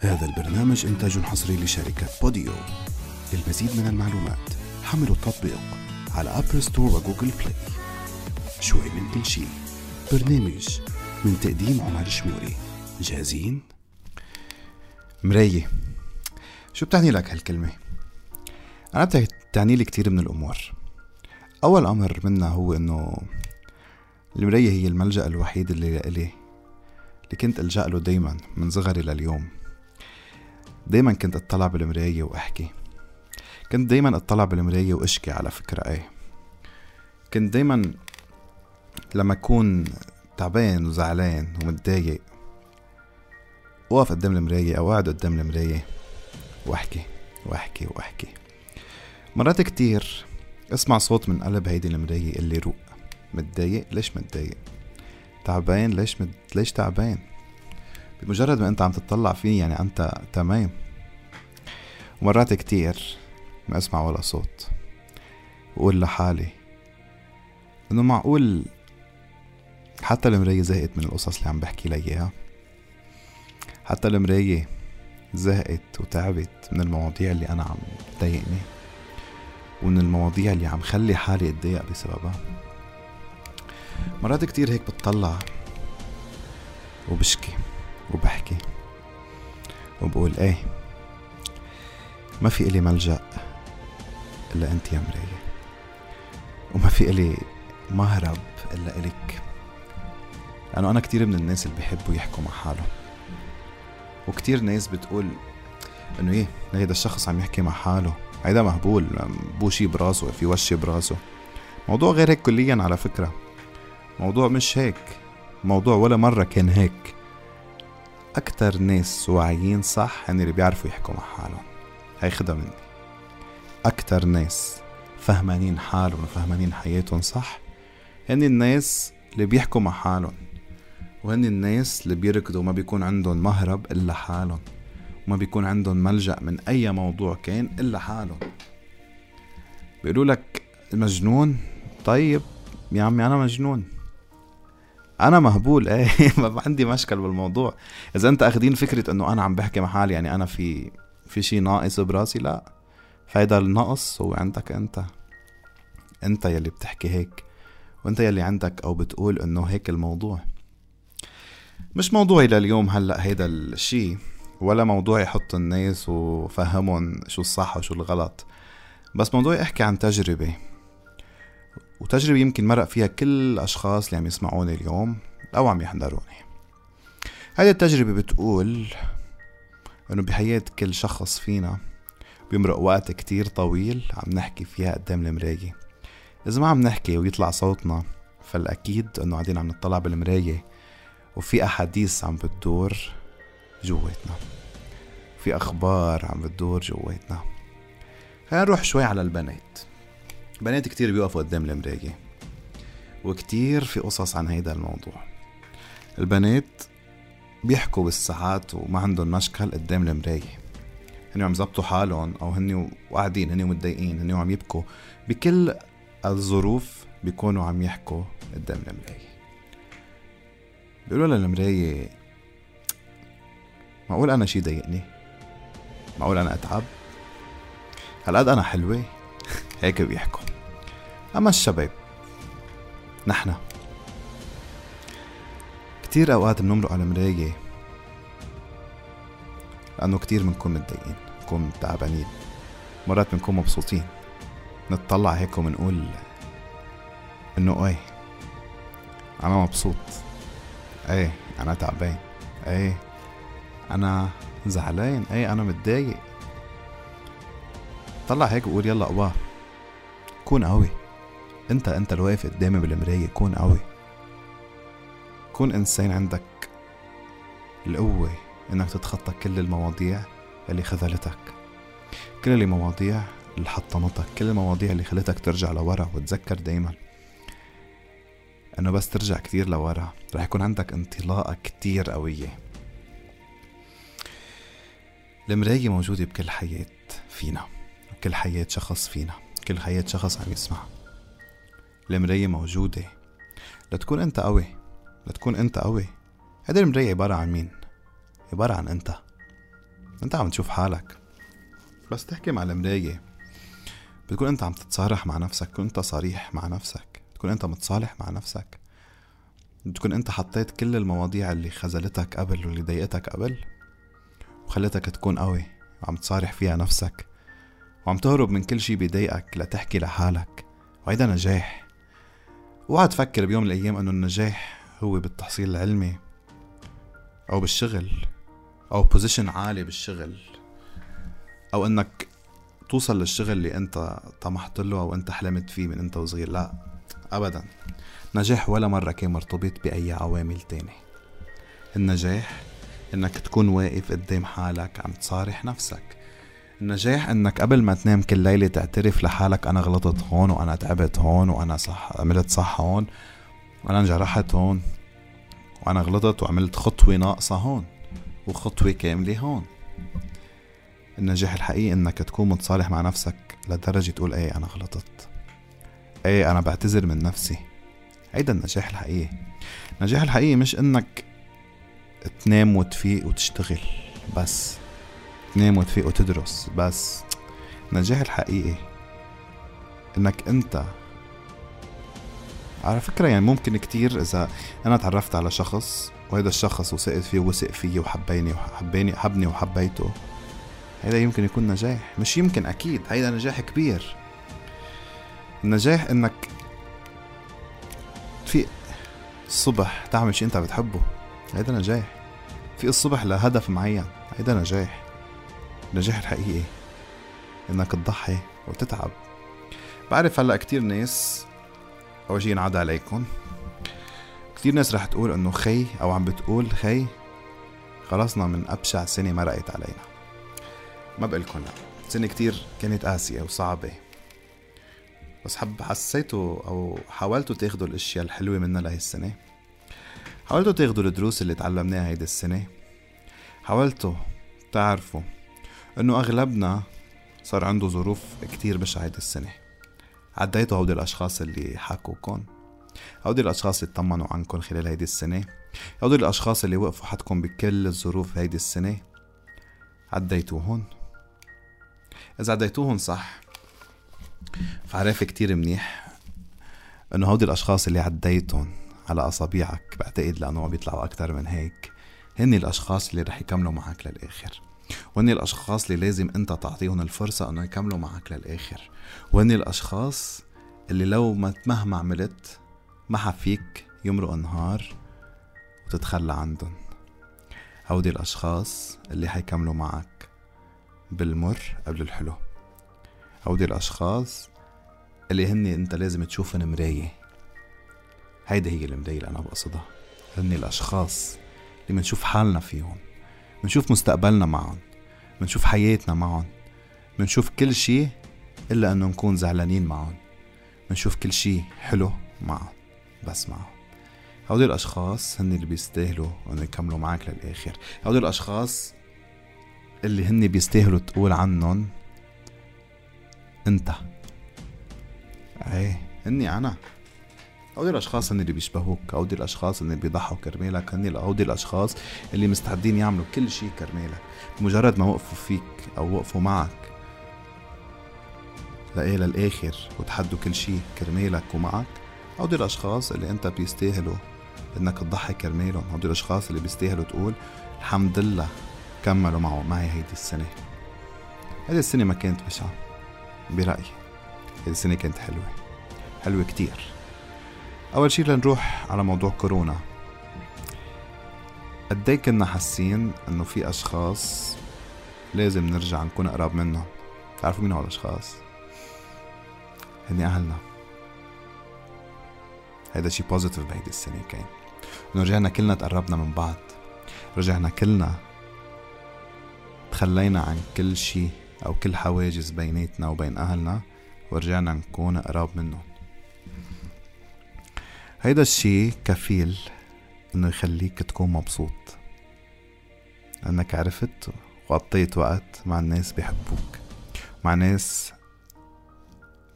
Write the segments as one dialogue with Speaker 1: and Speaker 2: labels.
Speaker 1: هذا البرنامج إنتاج حصري لشركة Podeo. للمزيد من المعلومات حملوا التطبيق على App Store و Google Play شوي من كل شي برنامج من تقديم عمر شموري. جاهزين؟
Speaker 2: مراية شو بتعني لك هالكلمة؟ أنا بتعني لي كتير من الأمور. أول أمر منها هو إنه المراية هي الملجأ الوحيد اللي لإلي اللي كنت ألجأ له دايما من صغري لليوم. دايما كنت أطلع بالمراية وأحكي. كنت دايما أطلع بالمراية وأشكي على فكرة إيه. كنت دايما لما أكون تعبان وزعلان ومتضايق وقف قدام المراية أو قاعد قدام المراية وأحكي وأحكي وأحكي. مرات كتير أسمع صوت من قلب هيدي المراية اللي روق متضايق؟ ليش متضايق؟ تعبان؟ ليش مد... ليش تعبان؟ بمجرد ما انت عم تطلع فيه يعني انت تمام. ومرات كتير ما اسمع ولا صوت. وقول لحالي إنه معقول حتى المراية زهقت من القصص اللي عم بحكي لها إياها؟ حتى المراية زهقت وتعبت من المواضيع اللي أنا عم تضايقني ومن المواضيع اللي عم خلي حالي أتضايق بسببها. مرات كتير هيك بتطلع وبشكي. وبحكي وبقول إيه ما في إلي ملجأ إلا أنت يا مراية وما في إلي مهرب إلا إلك لأنه أنا كتير من الناس اللي بيحبوا يحكوا مع حالهم. وكتير ناس بتقول إنه إيه هيدا الشخص عم يحكي مع حاله. هيدا مهبول بو شي براسه في وشي براسه. موضوع غير هيك كليا على فكرة. موضوع مش هيك. موضوع ولا مرة كان هيك. أكتر ناس واعيين صح؟ هن اللي بيعرفوا يحكوا مع حالهم. هاي خدها مني. أكتر ناس فهمانين حالهم وفهمانين حياتهم صح؟ هن الناس اللي بيحكوا مع حالهم. وهن الناس اللي بيركضوا ما بيكون عندهم مهرب إلا حالهم. وما بيكون عندهم ملجأ من أي موضوع كان إلا حالهم. بيقولوا لك مجنون طيب يا عمي أنا مجنون. أنا مهبول. إيه ما عندي مشكل بالموضوع. إذا أنت اخذين فكرة إنه أنا عم بحكي مع حالي يعني أنا في في شيء ناقص براسي لا. فهيدا النقص هو عندك أنت. أنت يلي بتحكي هيك وأنت يلي عندك أو بتقول إنه هيك الموضوع. مش موضوعي لليوم هلأ هيدا الشيء ولا موضوعي حط الناس وفهمهم شو الصح وشو الغلط. بس موضوعي أحكي عن تجربة. وتجربة يمكن مرق فيها كل الأشخاص اللي عم يسمعوني اليوم أو عم يحضروني. هذه التجربة بتقول إنه بحياة كل شخص فينا بيمرق وقت كتير طويل عم نحكي فيها قدام المراية. إذا ما عم نحكي ويطلع صوتنا فالأكيد إنه قاعدين عم نطلع بالمراية وفي أحاديث عم بتدور جواتنا. في أخبار عم بتدور جواتنا. خلينا نروح شوي على البنات. بنات كتير بيوقفوا قدام المراية وكتير في قصص عن هيدا الموضوع. البنات بيحكوا بالساعات وما عندهم مشكل قدام المراية هن عم يظبطوا حالهم أو هن قاعدين هن متضايقين هن عم يبكوا. بكل الظروف بيكونوا عم يحكوا قدام المراية بيقولوا للمراية معقول أنا شي ضايقني؟ معقول أنا أتعب؟ هالقد أنا حلوة؟ هيك بيحكوا. أما الشباب نحن. كتير أوقات بنمرق على المراية لأنه كتير بنكون متضايقين بنكون تعبانين. مرات بنكون مبسوطين. نتطلع هيك وبنقول إنه إيه أنا مبسوط. إيه أنا تعبان. إيه أنا زعلان. إيه أنا متضايق. طلع هيك وقول يلا قواه كون قوي. انت انت اللي واقف قدامي بالمراية كون قوي. كون إنسان عندك القوة إنك تتخطى كل المواضيع اللي خذلتك كل المواضيع اللي حطمتك كل المواضيع اللي خلتك ترجع لورا وتذكر دايما. إنه بس ترجع كتير لورا رح يكون عندك انطلاقة كتير قوية. المراية موجودة بكل حياة فينا بكل حياة شخص فينا. كل حياة شخص عم يسمع المراية موجودة. لتكون أنت قوي. لتكون أنت قوي. هيدي المراية عبارة عن مين؟ عبارة عن أنت. أنت عم تشوف حالك. بس تحكي مع المراية. بتكون أنت عم تتصارح مع نفسك. تكون أنت صريح مع نفسك. تكون أنت متصالح مع نفسك. بتكون أنت حطيت كل المواضيع اللي خذلتك قبل واللي ضايقتك قبل وخلتك تكون قوي وعم تصارح فيها نفسك. وعم تهرب من كل شي بيضايقك لتحكي لحالك. وهيدا نجاح. اوعى تفكر بيوم من الأيام إنه النجاح هو بالتحصيل العلمي. أو بالشغل. أو بوزيشن عالي بالشغل. أو إنك توصل للشغل اللي أنت طمحت له أو أنت حلمت فيه من أنت وصغير. لا. ابدا. نجاح ولا مرة كان مرتبط بأي عوامل تانية النجاح إنك تكون واقف قدام حالك عم تصارح نفسك. النجاح إنك قبل ما تنام كل ليلة تعترف لحالك أنا غلطت هون وأنا تعبت هون وأنا صح عملت صح هون وأنا انجرحت هون وأنا غلطت وعملت خطوة ناقصة هون وخطوة كاملة هون. النجاح الحقيقي إنك تكون متصالح مع نفسك لدرجة تقول إيه أنا غلطت. إيه أنا بعتذر من نفسي. هيدا النجاح الحقيقي. النجاح الحقيقي مش إنك تنام وتفيق وتشتغل بس. تنام وتفيق وتدرس. بس النجاح الحقيقي إنك أنت على فكرة يعني ممكن كتير إذا أنا تعرفت على شخص وهذا الشخص وثقت فيه ووثق فيي وحبيني وحبيني حبني وحبيته هذا يمكن يكون نجاح. مش يمكن أكيد هيدا نجاح كبير. النجاح إنك تفيق الصبح تعمل شيء أنت بتحبه هيدا نجاح. في الصبح لهدف معين هيدا نجاح. النجاح الحقيقي. إنك تضحي وتتعب. بعرف هلأ كتير ناس اول شي ينعاد عليكم كتير ناس رح تقول إنه خي أو عم بتقول خي خلصنا من أبشع سنة مرقت علينا. ما بقلكن لأ. سنة كتير كانت قاسية وصعبة. بس حب حسيتوا أو حاولتوا تاخدوا الأشياء الحلوة منها لهي السنة. حاولتوا تاخدوا الدروس اللي تعلمناها هيدي السنة. حاولتوا تعرفوا إنه أغلبنا صار عنده ظروف كتير بشعة هيدي السنة. عديتوا هودي الأشخاص اللي حكوكن هودي الأشخاص اللي طمنوا عنكم خلال هيدي السنة. هودي الأشخاص اللي وقفوا حدكم بكل الظروف هيدي السنة. عديتوهن إذا عديتوهن صح فعرف كتير منيح إنه هودي الأشخاص اللي عديتهم على اصابيعك بعتقد لأنه ما بيطلعوا أكتر من هيك هن الأشخاص اللي رح يكملوا معك للآخر. وهن الأشخاص اللي لازم أنت تعطيهم الفرصة انه يكملوا معك للآخر. وهن الأشخاص اللي لو ما مهما عملت ما حفيك يمرق نهار وتتخلى عندهم. هودي الأشخاص اللي حيكملوا معك بالمر قبل الحلو. هودي الأشخاص اللي هن أنت لازم تشوفهم مراية. هيدي هي المراية اللي أنا بقصدها. هن الأشخاص اللي منشوف حالنا فيهم. منشوف مستقبلنا معهم منشوف حياتنا معهم منشوف كل شي إلا أنه نكون زعلانين معهم منشوف كل شي حلو معهم بس معهم هودي الأشخاص هن اللي بيستاهلوا أنه يكملوا معك للآخر. هودي الأشخاص اللي هن بيستاهلوا تقول عنهم أنت. إيه هني أنا هودي الأشخاص اللي بيشبهوك هودي الأشخاص هن اللي بيضحوا كرمالك هن هودي الأشخاص اللي مستعدين يعملوا كل شيء كرمالك. بمجرد ما وقفوا فيك أو وقفوا معك لإيه للآخر وتحدوا كل شيء كرمالك ومعك؟ هودي الأشخاص اللي أنت بيستاهلوا إنك تضحي كرمالهم هودي الأشخاص اللي بيستاهلوا تقول الحمد لله كملوا معه معي هيدي السنة. هيدي السنة ما كانت بشعة برأيي. هيدي السنة كانت حلوة حلوة كتير. أول شي لنروح على موضوع كورونا. قدي كنا حاسين إنه في أشخاص لازم نرجع نكون قراب منهم تعرفوا مين هول الأشخاص؟ هني أهلنا. هيدا شي positive بهيدي السنة كان. إنه رجعنا كلنا تقربنا من بعض. رجعنا كلنا تخلينا عن كل شي أو كل حواجز بيناتنا وبين أهلنا ورجعنا نكون قراب منهم هيدا الشي كفيل إنه يخليك تكون مبسوط. لأنك عرفت وقضيت وقت مع الناس بيحبوك. مع ناس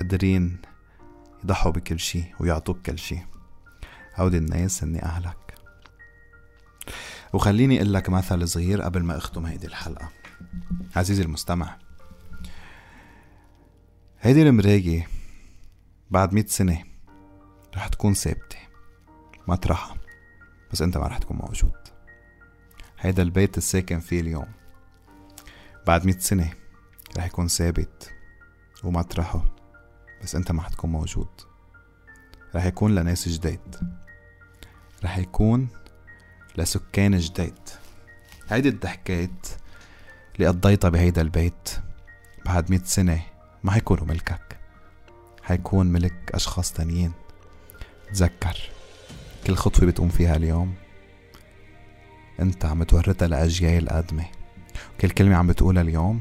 Speaker 2: قادرين يضحوا بكل شي ويعطوك كل شي. هودي الناس هني أهلك. وخليني أقول لك مثل صغير قبل ما أختم هيدي الحلقة. عزيزي المستمع هيدي المراية بعد مئة سنة رح تكون ثابتة. مطرحها بس انت ما رح تكون موجود. هيدا البيت الساكن فيه اليوم. بعد مئة سنة رح يكون ثابت. ومطرحه بس انت ما حتكون موجود. رح يكون لناس جداد رح يكون لسكان جداد هيدي الضحكات اللي قضيتها بهيدا البيت بعد مئة سنة ما حيكونوا ملكك. حيكون ملك أشخاص تانيين. تذكر كل خطوة بتقوم فيها اليوم؟ انت عم تورثها لأجيال قادمة. كل كلمة عم بتقولها اليوم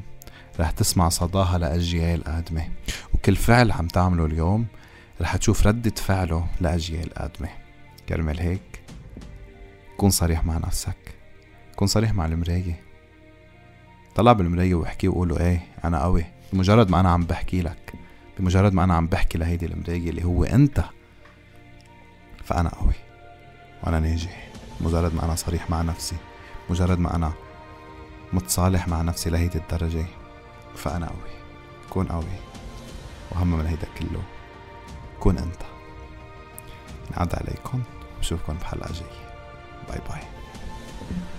Speaker 2: رح تسمع صداها لأجيال قادمة. وكل فعل عم تعمله اليوم رح تشوف ردة فعله لأجيال قادمة. كرمال هيك كون صريح مع نفسك. كون صريح مع المراية. طلع بالمراية واحكي وقول له إيه أنا قوي. بمجرد ما أنا عم بحكي لك بمجرد ما أنا عم بحكي لهيدي المراية اللي هو أنت. فأنا قوي. وأنا ناجح. مجرد ما أنا صريح مع نفسي. مجرد ما أنا متصالح مع نفسي لهيدي الدرجة. فأنا قوي. كون قوي. وأهم من هيدا كله. كون أنت. نعد عليكم. وشوفكم بحلقة جاية. باي باي.